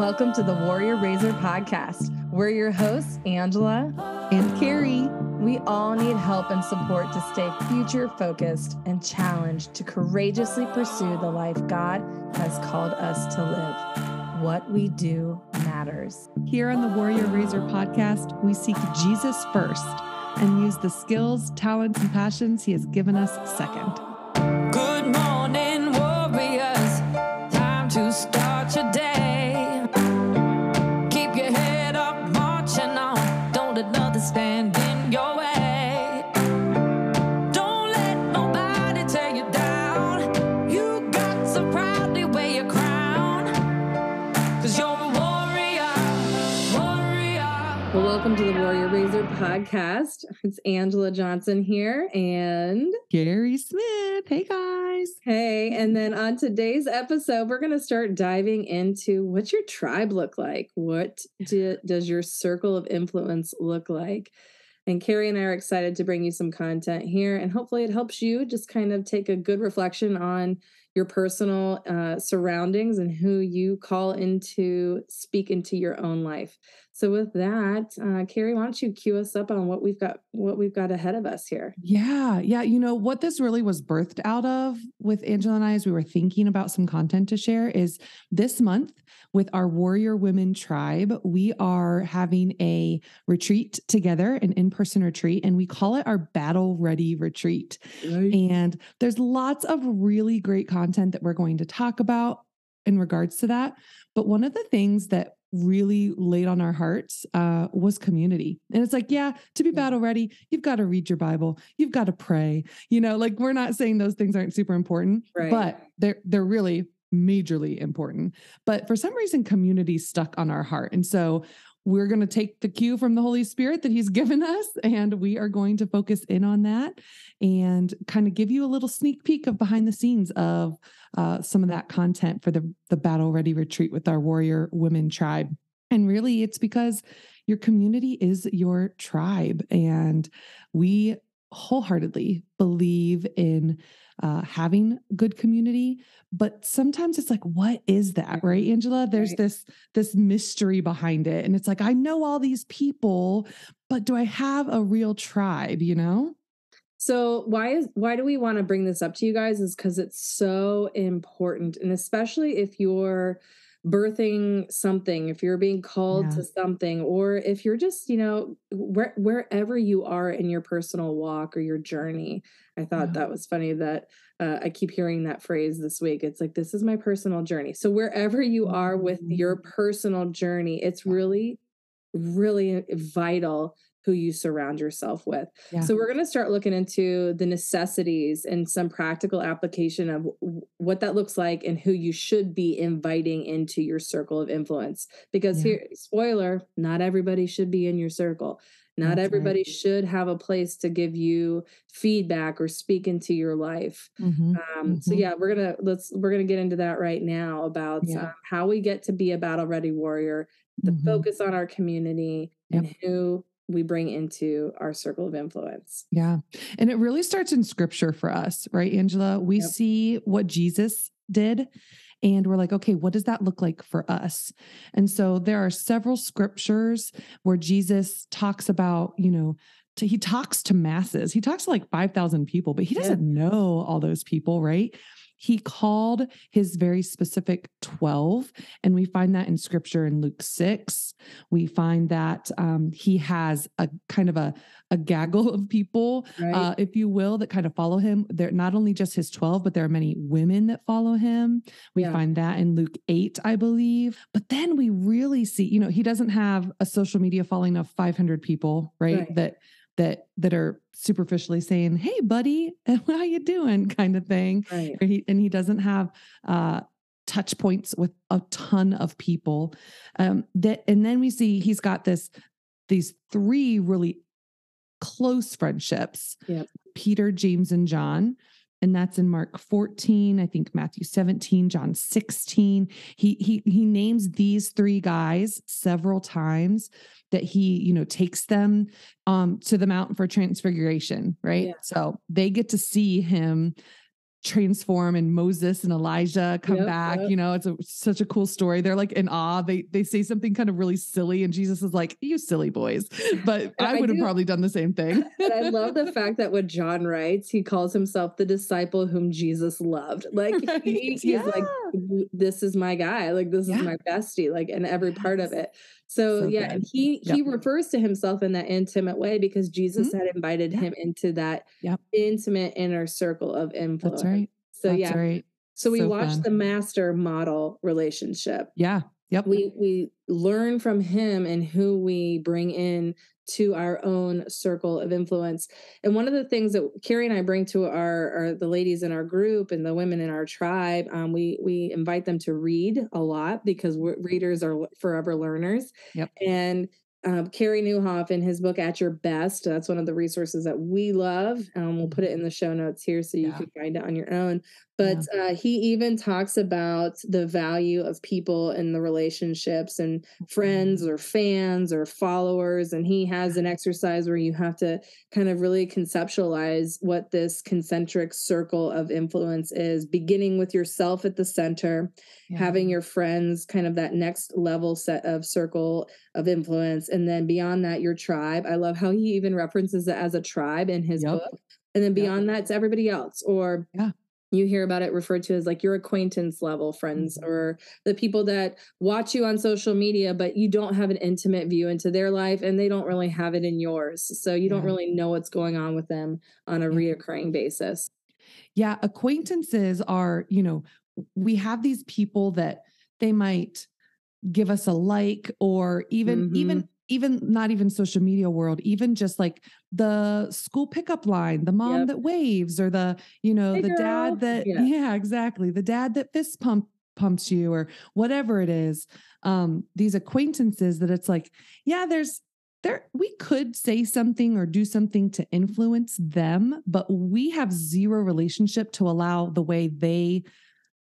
welcome to the Warrior Razor podcast. We're your hosts, Angela and Carrie. We all need help and support to stay future focused and challenged to courageously pursue the life God has called us to live. What we do matters. Here on the Warrior Razor podcast, we seek Jesus first and use the skills, talents, and passions He has given us second. Well, welcome to the Warrior Razor podcast. It's Angela Johnson here, and Carrie Smith. Hey, guys. hey, and then on today's episode, we're going to start diving into what's your tribe look like? What do, does your circle of influence look like? And Carrie and I are excited to bring you some content here, and hopefully, it helps you just kind of take a good reflection on your personal uh, surroundings and who you call into speak into your own life. So, with that, uh, Carrie, why don't you cue us up on what we've got what we've got ahead of us here? Yeah. Yeah. You know, what this really was birthed out of with Angela and I, as we were thinking about some content to share, is this month with our Warrior Women Tribe, we are having a retreat together, an in person retreat, and we call it our Battle Ready Retreat. Right. And there's lots of really great content that we're going to talk about in regards to that. But one of the things that really laid on our hearts uh, was community. And it's like, yeah, to be Yeah. battle ready, you've got to read your Bible, you've got to pray. You know, like we're not saying those things aren't super important, Right. but they're they're really majorly important. But for some reason, community stuck on our heart, and so we're going to take the cue from the Holy Spirit that He's given us, and we are going to focus in on that and kind of give you a little sneak peek of behind the scenes of uh, some of that content for the the battle ready retreat with our warrior women tribe. And really, it's because your community is your tribe, and we wholeheartedly believe in uh, having good community. But sometimes it's like, what is that, right, Angela? There's Right. this this mystery behind it, and it's like I know all these people, but do I have a real tribe? You know? So why is why do we want to bring this up to you guys is because it's so important and especially if you're birthing something if you're being called Yeah. to something or if you're just you know where, wherever you are in your personal walk or your journey i thought Yeah. that was funny that uh, i keep hearing that phrase this week it's like this is my personal journey so wherever you are with your Mhm. personal journey it's really really vital who you surround yourself with Yeah. so we're going to start looking into the necessities and some practical application of what that looks like and who you should be inviting into your circle of influence. Because Yeah. here, spoiler, not everybody should be in your circle. Not That's right. everybody should have a place to give you feedback or speak into your life. Mhm. Um, So Mhm. yeah, we're gonna let's we're gonna get into that right now about Yeah. um, how we get to be a battle ready warrior, the Mhm. focus on our community, and who we bring into our circle of influence. Yeah. And it really starts in scripture for us, right, Angela? We Yep. see what Jesus did and we're like, okay, what does that look like for us? And so there are several scriptures where Jesus talks about, you know, to, he talks to masses. He talks to like 5,000 people, but he doesn't know all those people, right? He called his very specific 12, and we find that in scripture in Luke 6. We find that um, he has a kind of a, a gaggle of people Right? uh, if you will, that kind of follow him. They're not only just his 12, but there are many women that follow him. We Yeah. find that in Luke 8, I believe. But then we really see, you know, he doesn't have a social media following of 500 people, right? Right. That that that are superficially saying, "Hey, buddy, how you doing?" kind of thing. right. He, and he doesn't have uh, touch points with a ton of people. Um, that and then we see he's got this these three really close friendships Yep. Peter, James, and John. And that's in Mark 14, I think Matthew 17, John 16. He he he names these three guys several times that he, you know, takes them um to the mountain for transfiguration, right? Yeah. So they get to see him transform and Moses and Elijah come Yep, back. yep. You know, it's a, such a cool story. They're like in awe. They they say something kind of really silly, and Jesus is like, "You silly boys." But I I would have probably done the same thing. And I love the fact that what John writes, he calls himself the disciple whom Jesus loved. Like Right, he, he's like, yeah. This is my guy. Like this Yeah. is my bestie. Like in every part of it. So, So yeah, and good. he he Yep. refers to himself in that intimate way because Jesus mm-hmm. had invited Yeah. him into that Yep. intimate inner circle of influence. That's right. So That's yeah. right. So we So watch fun. the master model relationship Yeah. Yep. we we learn from him and who we bring in to our own circle of influence and one of the things that carrie and i bring to our, our the ladies in our group and the women in our tribe um, we we invite them to read a lot because readers are forever learners Yep. and um, Carey Nieuwhof in his book At Your Best. That's one of the resources that we love. Um, we'll put it in the show notes here so you Yeah. can find it on your own. But uh, he even talks about the value of people in the relationships and friends or fans or followers. And he has an exercise where you have to kind of really conceptualize what this concentric circle of influence is, beginning with yourself at the center, Yeah. having your friends kind of that next level set of circle of influence. And then beyond that, your tribe. I love how he even references it as a tribe in his Yep. book. And then Yep. beyond that, it's everybody else. Or Yeah. You hear about it referred to as like your acquaintance level friends Mhm. or the people that watch you on social media but you don't have an intimate view into their life and they don't really have it in yours so you don't really know what's going on with them on a Yeah. reoccurring basis Yeah, acquaintances are, you know, we have these people that they might give us a like or even even even not even social media world, even just like the school pickup line, the mom Yep. that waves or the, you know, Hey, the girl. dad that Yeah. yeah. exactly. The dad that fist pump pumps you or whatever it is. Um these acquaintances that it's like, yeah, there's there we could say something or do something to influence them but we have zero relationship to allow the way they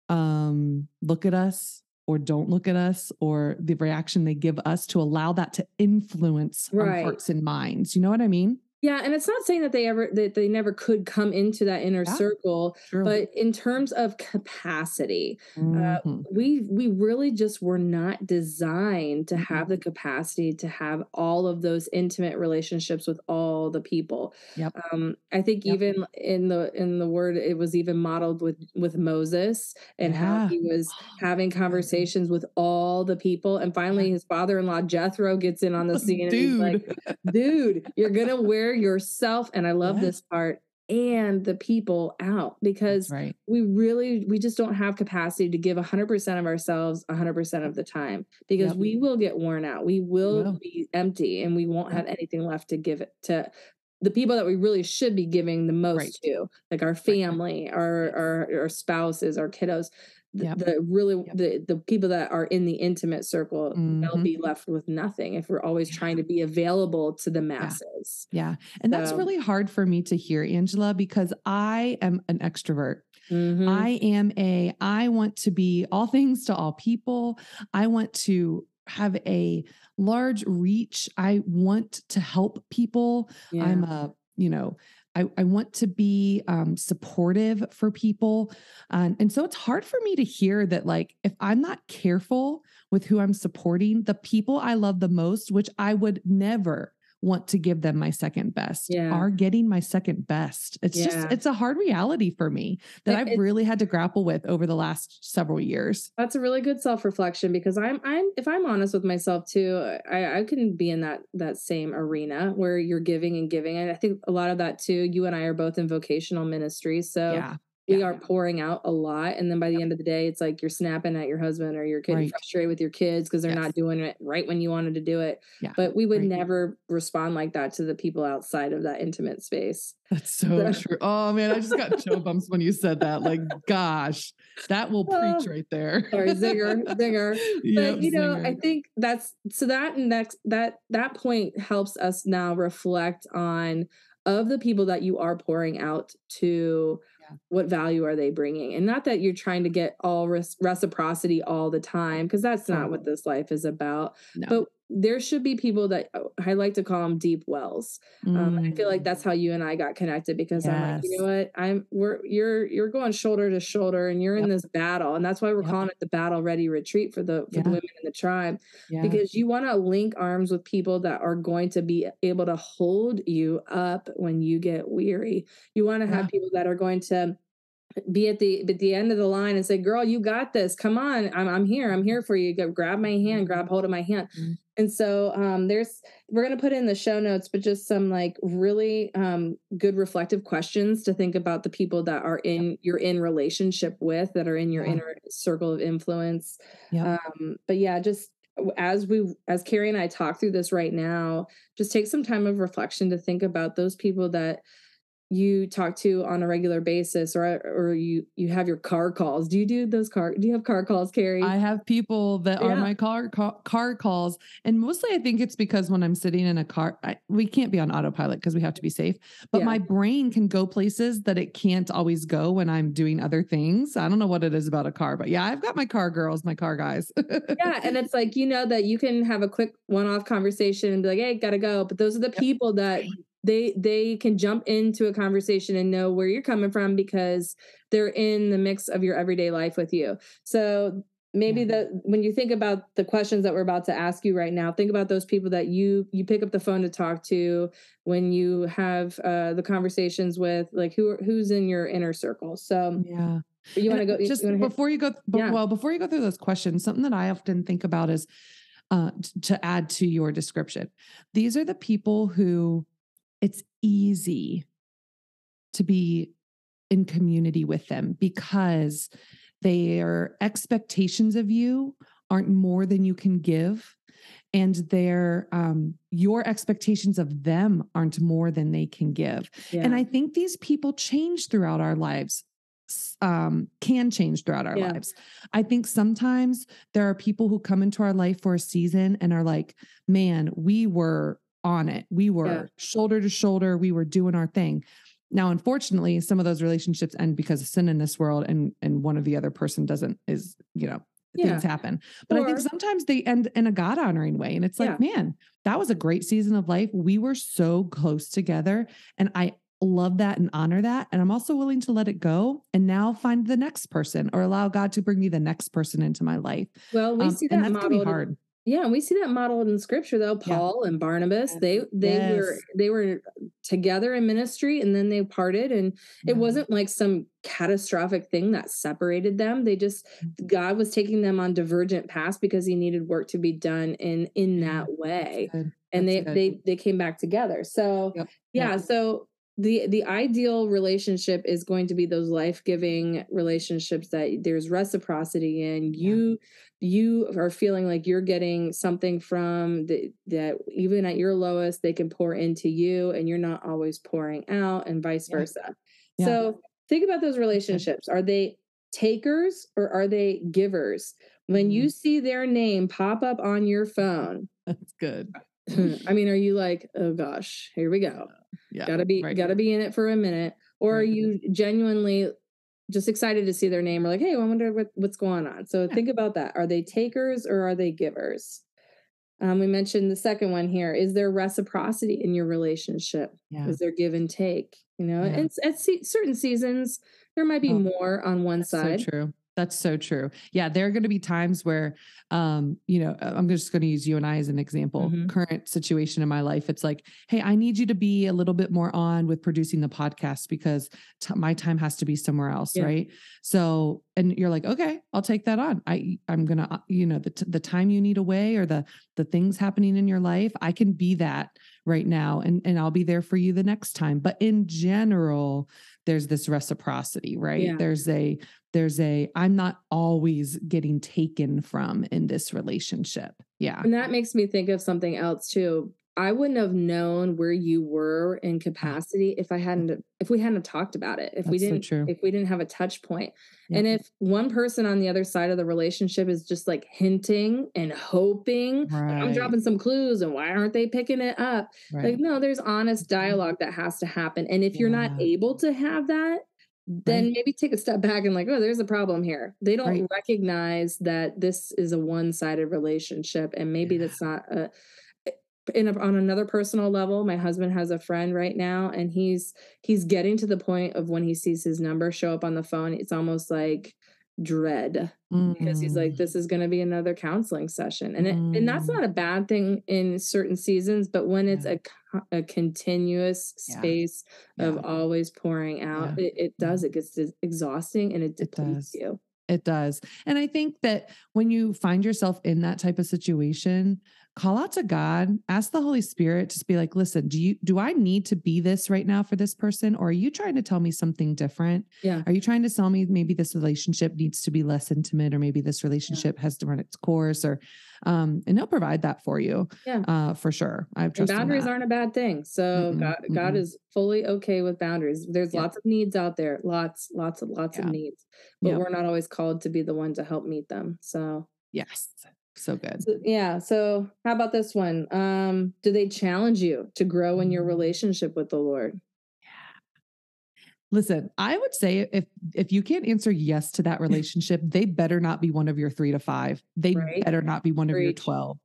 um look at us or don't look at us or the reaction they give us to allow that to influence our hearts and minds. You know what i mean yeah and it's not saying that they ever that they never could come into that inner Yeah. circle True. but in terms of capacity uh, Mhm. we we really just were not designed to Mm-hmm. have the capacity to have all of those intimate relationships with all the people Yep. um i think Yep. even in the in the word it was even modeled with with moses and how he was having conversations with all the people and finally his father-in-law jethro gets in on the scene and he's like dude you're gonna wear yourself and i love Yeah. this part and the people out because right we really we just don't have capacity to give 100% of ourselves 100% of the time because Yep. we will get worn out we will will. be empty and we won't Yep. have anything left to give it to the people that we really should be giving the most Right. to like our family our, our our spouses our kiddos Yep. the really Yep. the the people that are in the intimate circle they'll Mhm. be left with nothing if we're always trying to be available to the masses yeah and that's really hard for me to hear angela because i am an extrovert Mhm. I am a, I want to be all things to all people. I want to have a large reach. I want to help people. yeah. I'm a, you know, I, I want to be um, supportive for people. And, and so it's hard for me to hear that, like, if I'm not careful with who I'm supporting, the people I love the most, which I would never want to give them my second best Yeah. are getting my second best. It's Yeah. just, it's a hard reality for me that It- I've really had to grapple with over the last several years. That's a really good self-reflection because I'm I'm if I'm honest with myself too, I, I can be in that that same arena where you're giving and giving. And I think a lot of that too, you and I are both in vocational ministry. So yeah. We yeah. are pouring out a lot. And then by the end of the day, it's like you're snapping at your husband or you're getting Right. frustrated with your kids because they're Yes. not doing it right when you wanted to do it. Yeah. But we would Right. never respond like that to the people outside of that intimate space. That's so So- true. Oh man, I just got chill bumps when you said that. Like, gosh, that will preach Oh, right there. Sorry, zinger, zinger. Yep, but you know i think that's so that next that that point helps us now reflect on of the people that you are pouring out to. What value are they bringing? And not that you're trying to get all res- reciprocity all the time because that's not what this life is about No. but there should be people that oh, I like to call them deep wells. Um, I feel like that's how you and I got connected because I'm like, you Mm. Know what, I'm we're you're you're going shoulder to shoulder and you're in this battle, and that's why we're Yep. calling it the battle ready retreat for the for Yeah. the women in the tribe yeah. because you want to link arms with people that are going to be able to hold you up when you get weary. You want to have Yeah. people that are going to be at the at the end of the line and say, "Girl, you got this. Come on, I'm I'm here. I'm here for you. Go grab my hand, grab hold of my hand." Mhm. And so um, there's we're gonna put in the show notes, but just some like really um, good reflective questions to think about the people that are in you're in relationship with that are in your Yeah. inner circle of influence. Yep. Um, but yeah, just as we as Carrie and I talk through this right now, just take some time of reflection to think about those people that you talk to on a regular basis or or you you have your car calls. Do you do those car do you have car calls, Carrie? I have people that are my car, car car calls, and mostly I think it's because when I'm sitting in a car, I, we can't be on autopilot because we have to be safe. But Yeah. my brain can go places that it can't always go when I'm doing other things. I don't know what it is about a car, but yeah, I've got my car girls, my car guys. yeah, and it's like you know that you can have a quick one-off conversation and be like, "Hey, gotta go," but those are the people that they they can jump into a conversation and know where you're coming from because they're in the mix of your everyday life with you. So maybe the when you think about the questions that we're about to ask you right now, think about those people that you you pick up the phone to talk to when you have uh, the conversations with, like who who's in your inner circle. So yeah. you want to go just you before you go Yeah. well before you go through those questions something that i often think about is uh, to add to your description these are the people who it's easy to be in community with them because their expectations of you aren't more than you can give and their um your expectations of them aren't more than they can give and. I think these people change throughout our lives, um, can change throughout our Yeah. lives. I think sometimes there are people who come into our life for a season and are like, man, we were on it. We were shoulder to shoulder. We were doing our thing. Now, unfortunately, some of those relationships end because of sin in this world, and and one of the other person doesn't is you know Yeah. things happen. But I think sometimes they end in a God honoring way, and it's like, man, that was a great season of life. We were so close together, and I love that and honor that. And I'm also willing to let it go and now find the next person or allow God to bring me the next person into my life. well, we Um, see that that's gonna be modeled hard. Yeah, and we see that modeled in scripture though. Yeah. Paul and Barnabas, Yes. they they were they were together in ministry and then they parted and Yeah. it wasn't like some catastrophic thing that separated them. They just Mm. God was taking them on divergent paths because he needed work to be done in in Yeah, that way. And they good. they they came back together. So Yep. yeah, Yep. so the the ideal relationship is going to be those life-giving relationships that there's reciprocity in Yeah. you you are feeling like you're getting something from the, that even at your lowest they can pour into you and you're not always pouring out and vice Yeah. versa Yeah. so think about those relationships are they takers or are they givers when you Mm. see their name pop up on your phone That's good. i mean are you like oh gosh here we go Yeah. gotta be right. gotta be in it for a minute or are you genuinely just excited to see their name or like hey i wonder what, what's going on so Yeah. think about that are they takers or are they givers um, we mentioned the second one here is there reciprocity in your relationship Yeah. is there give and take you know Yeah. and at se- certain seasons there might be Oh, more on one side so true. That's so true. Yeah, there are going to be times where, um, you know, I'm just going to use you and I as an example. Mhm. Current situation in my life, it's like, hey, I need you to be a little bit more on with producing the podcast because t- my time has to be somewhere else, Yeah. right? So, and you're like, okay, I'll take that on. I, I'm gonna, uh, you know, the t- the time you need away or the the things happening in your life, I can be that right now, and and I'll be there for you the next time. But in general, there's this reciprocity, right? Yeah. There's a there's a i'm not always getting taken from in this relationship yeah And that makes me think of something else too. I wouldn't have known where you were in capacity if I hadn't if we hadn't talked about it. If we That's so didn't true. if we didn't have a touch point. Yeah. And if one person on the other side of the relationship is just like hinting and hoping, like, I'm dropping some clues and why aren't they picking it up? right Like no, there's honest mm-hmm. dialogue that has to happen. And if you're not able to have that, then Right. maybe take a step back and like, oh, there's a problem here. They don't Right. recognize that this is a one-sided relationship, and maybe Yeah. that's not a in a, on another personal level. My husband has a friend right now, and he's he's getting to the point of when he sees his number show up on the phone, it's almost like dread because he's like Mm, this is going to be another counseling session and it, and that's Mm. not a bad thing in certain seasons but when it's Yeah. a co- a continuous Yeah. space of yeah, always pouring out it, it does it gets exhausting and it It depletes does. you it does. And I think that when you find yourself in that type of situation, call out to God, ask the Holy Spirit to be like, listen, do you do I need to be this right now for this person? Or are you trying to tell me something different? yeah Are you trying to tell me maybe this relationship needs to be less intimate, or maybe this relationship has to run its course, or um, and he'll provide that for you. Yeah. Uh, for sure. I've trust boundaries aren't a bad thing so Mm-mm, god god mm-mm. is fully okay with boundaries there's Yep. lots of needs out there lots lots of lots Yeah. of needs but we're not always called to be the one to help meet them so Yes. So good. So, yeah. So how about this one? Um, do they challenge you to grow in your Mm. relationship with the Lord? Yeah. Listen, I would say if if you can't answer yes to that relationship, they better not be one of your three to five. They Right. better not be one of your 12.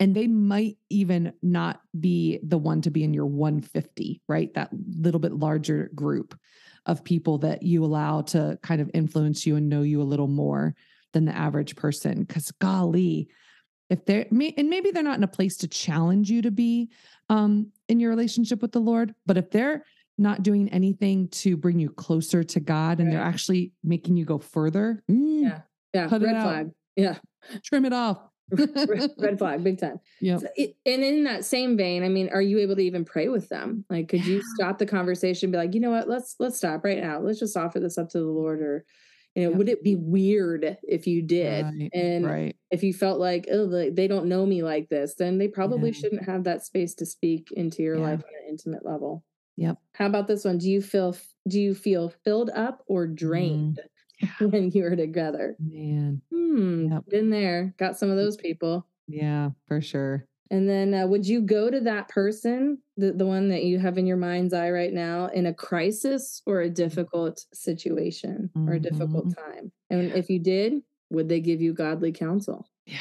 And they might even not be the one to be in your 150, right? That little bit larger group of people that you allow to kind of influence you and know you a little more than the average person. Cause golly, if they're and maybe they're not in a place to challenge you to be um in your relationship with the Lord, but if they're not doing anything to bring you closer to God and they're actually making you go further, mm, Yeah. Yeah. Red flag. Yeah. trim it off. red, red flag, big time. yeah So and in that same vein, I mean, are you able to even pray with them? Like, could you stop the conversation, and be like, you know what, let's let's stop right now. Let's just offer this up to the Lord, or you know, would it be weird if you did? Right, and right. if you felt like, oh, they don't know me like this, then they probably Yeah. shouldn't have that space to speak into your Yeah. life on an intimate level. Yep. How about this one? Do you feel do you feel filled up or drained when you're together? Man. Hmm. Yep. Been there. Got some of those people. Yeah, for sure. And then uh, would you go to that person, the, the one that you have in your mind's eye right now, in a crisis or a difficult situation or a difficult time? And if you did, would they give you godly counsel? Yeah.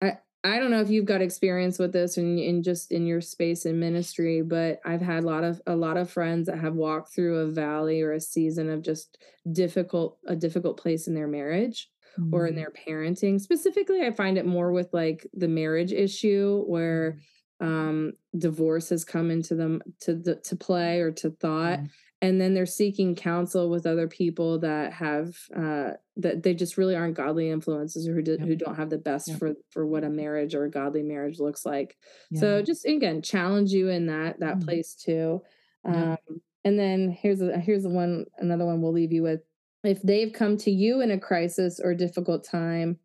I I don't know if you've got experience with this in, in just in your space in ministry, but I've had a lot of a lot of friends that have walked through a valley or a season of just difficult a difficult place in their marriage or in Mm, their parenting. Specifically, I find it more with like the marriage issue where um divorce has come into them to the to play or to thought Mm. and then they're seeking counsel with other people that have uh that they just really aren't godly influences or who, do, Yep. who don't have the best Yep. for for what a marriage or a godly marriage looks like yeah. so just again challenge you in that that Mm. place too um and then here's a here's the one another one we'll leave you with if they've come to you in a crisis or difficult time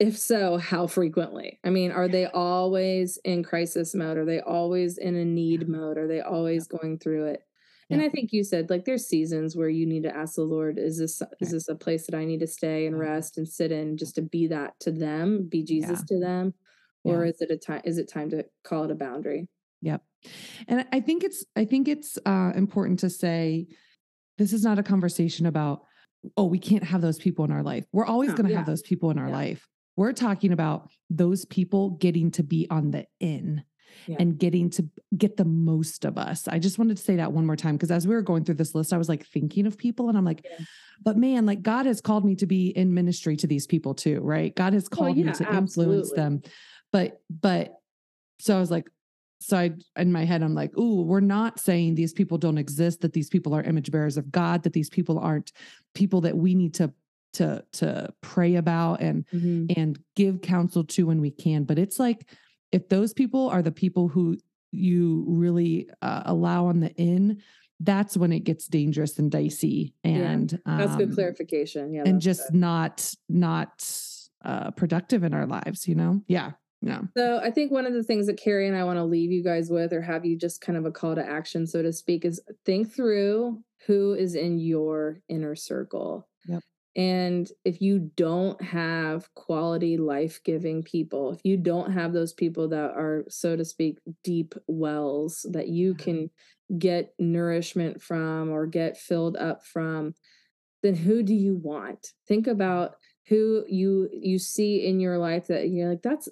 if so how frequently? I mean are they always in crisis mode? Are they always in a need mode? Are they always going through it? And i think you said like there's seasons where you need to ask the lord is this is this a place that i need to stay and rest and sit in just to be that to them be jesus to them? Or Yeah. is it a time is it time to call it a boundary? Yep. And I- I think it's I think it's uh, important to say this is not a conversation about oh we can't have those people in our life. We're always No, going to yeah. have those people in our Yeah. life. We're talking about those people getting to be on the in Yeah. and getting to get the most of us. I just wanted to say that one more time because as we were going through this list, I was like thinking of people and I'm like, Yeah. but man, like God has called me to be in ministry to these people too, right? God has Oh, called yeah, me to influence them. But, but, so I was like, so I, in my head, I'm like, ooh, we're not saying these people don't exist, that these people are image bearers of God, that these people aren't people that we need to, to, to pray about and, Mhm. and give counsel to when we can. But it's like if those people are the people who you really uh, allow on the in, that's when it gets dangerous and dicey. And that's good um, clarification yeah And just good. not not uh, productive in our lives. You know? Yeah. Yeah. So I think one of the things that Carrie and I want to leave you guys with, or have you just kind of a call to action, so to speak, is think through who is in your inner circle. Yep. And if you don't have quality, life giving people, if you don't have those people that are, so to speak, deep wells that you uh-huh. can get nourishment from or get filled up from, then who do you want? Think about who you you see in your life that you're like that's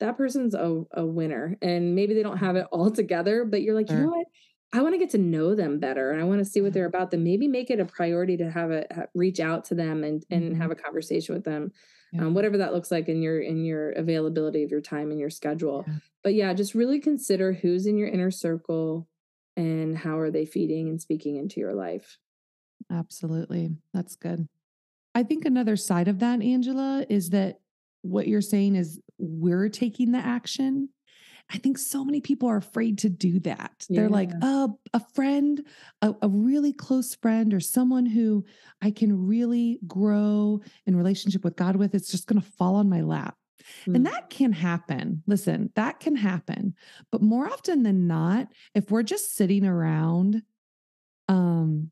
that person's a, a winner and maybe they don't have it all together but you're like sure. you know what I want to get to know them better and I want to see what they're about. Then maybe make it a priority to have a reach out to them and and mm-hmm. have a conversation with them, yeah. um, whatever that looks like in your in your availability of your time and your schedule. Yeah. But yeah, just really consider who's in your inner circle and how are they feeding and speaking into your life. Absolutely, that's good. I think another side of that, Angela, is that what you're saying is we're taking the action I think so many people are afraid to do that. Yeah. They're like, oh, a friend, a, a, really close friend, or someone who I can really grow in relationship with God with, it's just going to fall on my lap. Mm. And that can happen. Listen, that can happen. But more often than not, if we're just sitting around, um,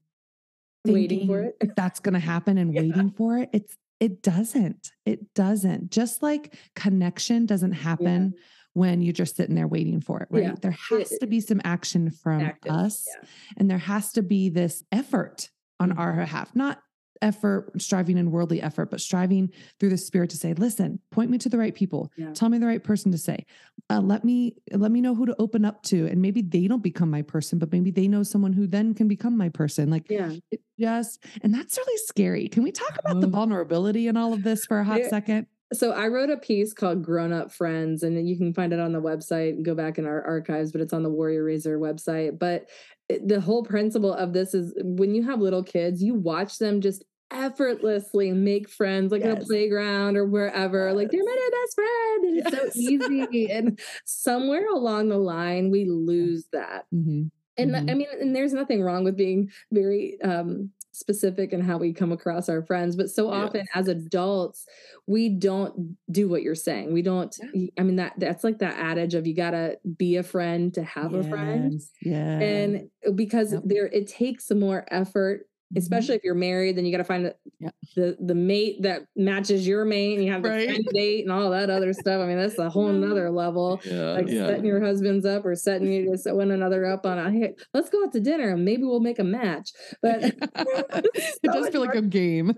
waiting for it, if that's going to happen and yeah. waiting for it, it's it doesn't. It doesn't. Just like connection doesn't happen. Yeah when you're just sitting there waiting for it, right? Yeah. There has to be some action from Active, us yeah. and there has to be this effort on mm-hmm. our behalf, not effort, striving in worldly effort, but striving through the spirit to say, listen, point me to the right people. Yeah. Tell me the right person to say. Uh, let me let me know who to open up to. And maybe they don't become my person, but maybe they know someone who then can become my person. Like yeah. it just and that's really scary. Can we talk about the vulnerability in all of this for a hot second? So I wrote a piece called Grown Up Friends, and you can find it on the website and go back in our archives, but it's on the Warrior Razor website. But the whole principle of this is when you have little kids, you watch them just effortlessly make friends like yes. in a playground or wherever yes. like they're my best friend and yes. it's so easy and somewhere along the line we lose that mm-hmm. and mm-hmm. i mean and there's nothing wrong with being very um specific in how we come across our friends but so often as adults we don't do what you're saying we don't i mean that that's like that adage of you gotta be a friend to have a friend yeah and because there it takes some more effort. Especially if you're married then you got to find yeah. the the mate that matches your mate and you have the right. date and all that other stuff. I mean that's a whole nother level yeah, like yeah. setting your husbands up or setting you to set one another up on a hey let's go out to dinner and maybe we'll make a match. But so it does feel more, like a game.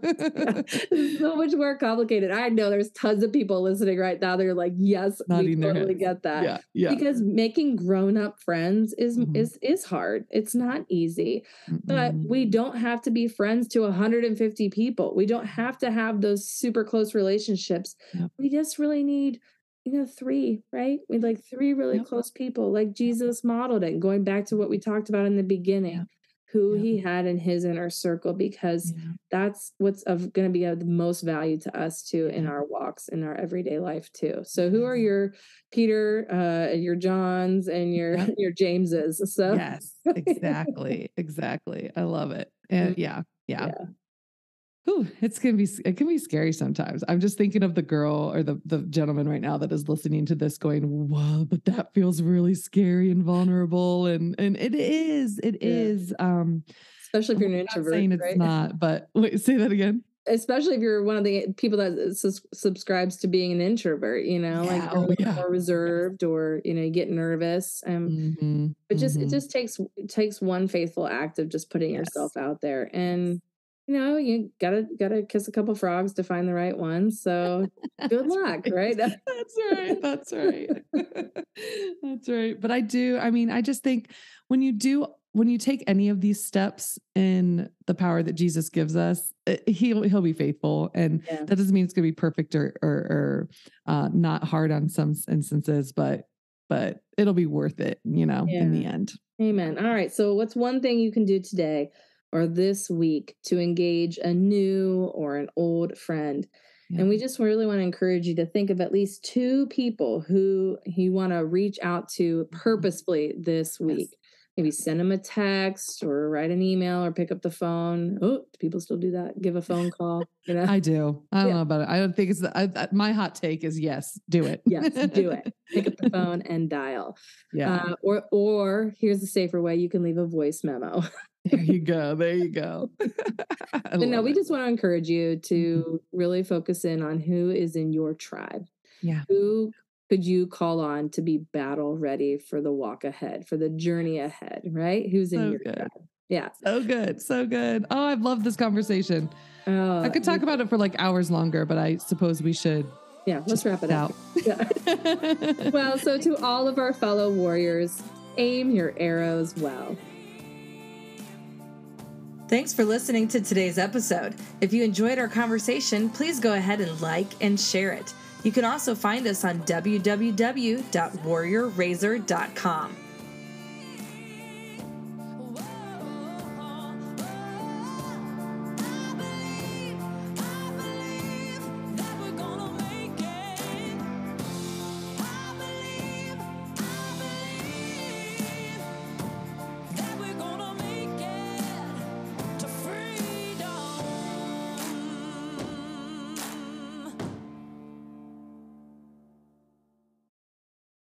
so much more complicated. I know there's tons of people listening right now they're like yes Nodding we totally get that. Yeah, yeah. because making grown-up friends is mm-hmm. is is hard. It's not easy. Mm but we don't have to be friends to 150 people. We don't have to have those super close relationships. Yep. We just really need, you know, three, right? We like three really yep. close people, like Jesus modeled it. Going back to what we talked about in the beginning. Yep who he had in his inner circle because that's what's of going to be of the most value to us too in our walks in our everyday life too so who are your peter uh your johns and your your jameses so yes exactly exactly i love it and mm-hmm. yeah yeah, yeah. Ooh, it's gonna be it can be scary sometimes. I'm just thinking of the girl or the the gentleman right now that is listening to this, going, "Whoa!" But that feels really scary and vulnerable, and and it is, it yeah. is. Um, especially if you're an introvert. Saying it's right? not, but wait, say that again. Especially if you're one of the people that sus- subscribes to being an introvert, you know, yeah, like oh, yeah. more reserved, or you know, you get nervous. Um, mm-hmm, but just mm-hmm. it just takes it takes one faithful act of just putting yes. yourself out there and you know, you gotta gotta kiss a couple frogs to find the right one. So good luck, right? That's right. That's right. That's right. But I do, I mean, I just think when you do when you take any of these steps in the power that Jesus gives us, eh, he'll he'll be faithful, and yeah. that doesn't mean it's going to be perfect or or, or uh, not hard on some instances, but but it'll be worth it, you know, yeah. in the end. Amen. All right. So, what's one thing you can do today or this week to engage a new or an old friend. Yeah. And we just really want to encourage you to think of at least two people who you want to reach out to mm-hmm. purposefully this week. Yes. Maybe send them a text or write an email or pick up the phone. Oh, do people still do that? Give a phone call. You know, I do. I don't yeah. know about it. I don't think it's the, I, my hot take is yes, do it. yes, do it. Pick up the phone and dial. Yeah. Uh, or or here's a safer way: you can leave a voice memo. there you go. There you go. but no, we it. just want to encourage you to mm-hmm. really focus in on who is in your tribe. Yeah. Who could you call on to be battle ready for the walk ahead, for the journey ahead, right? Who's in so your good. tribe? Yeah. So good. So good. Oh, I've loved this conversation. Oh, I could talk about it for like hours longer, but I suppose we should Yeah, let's wrap it up. out. Yeah. Well, so to all of our fellow warriors, aim your arrows well. Thanks for listening to today's episode. If you enjoyed our conversation, please go ahead and like and share it. You can also find us on www.warriorrazor.com.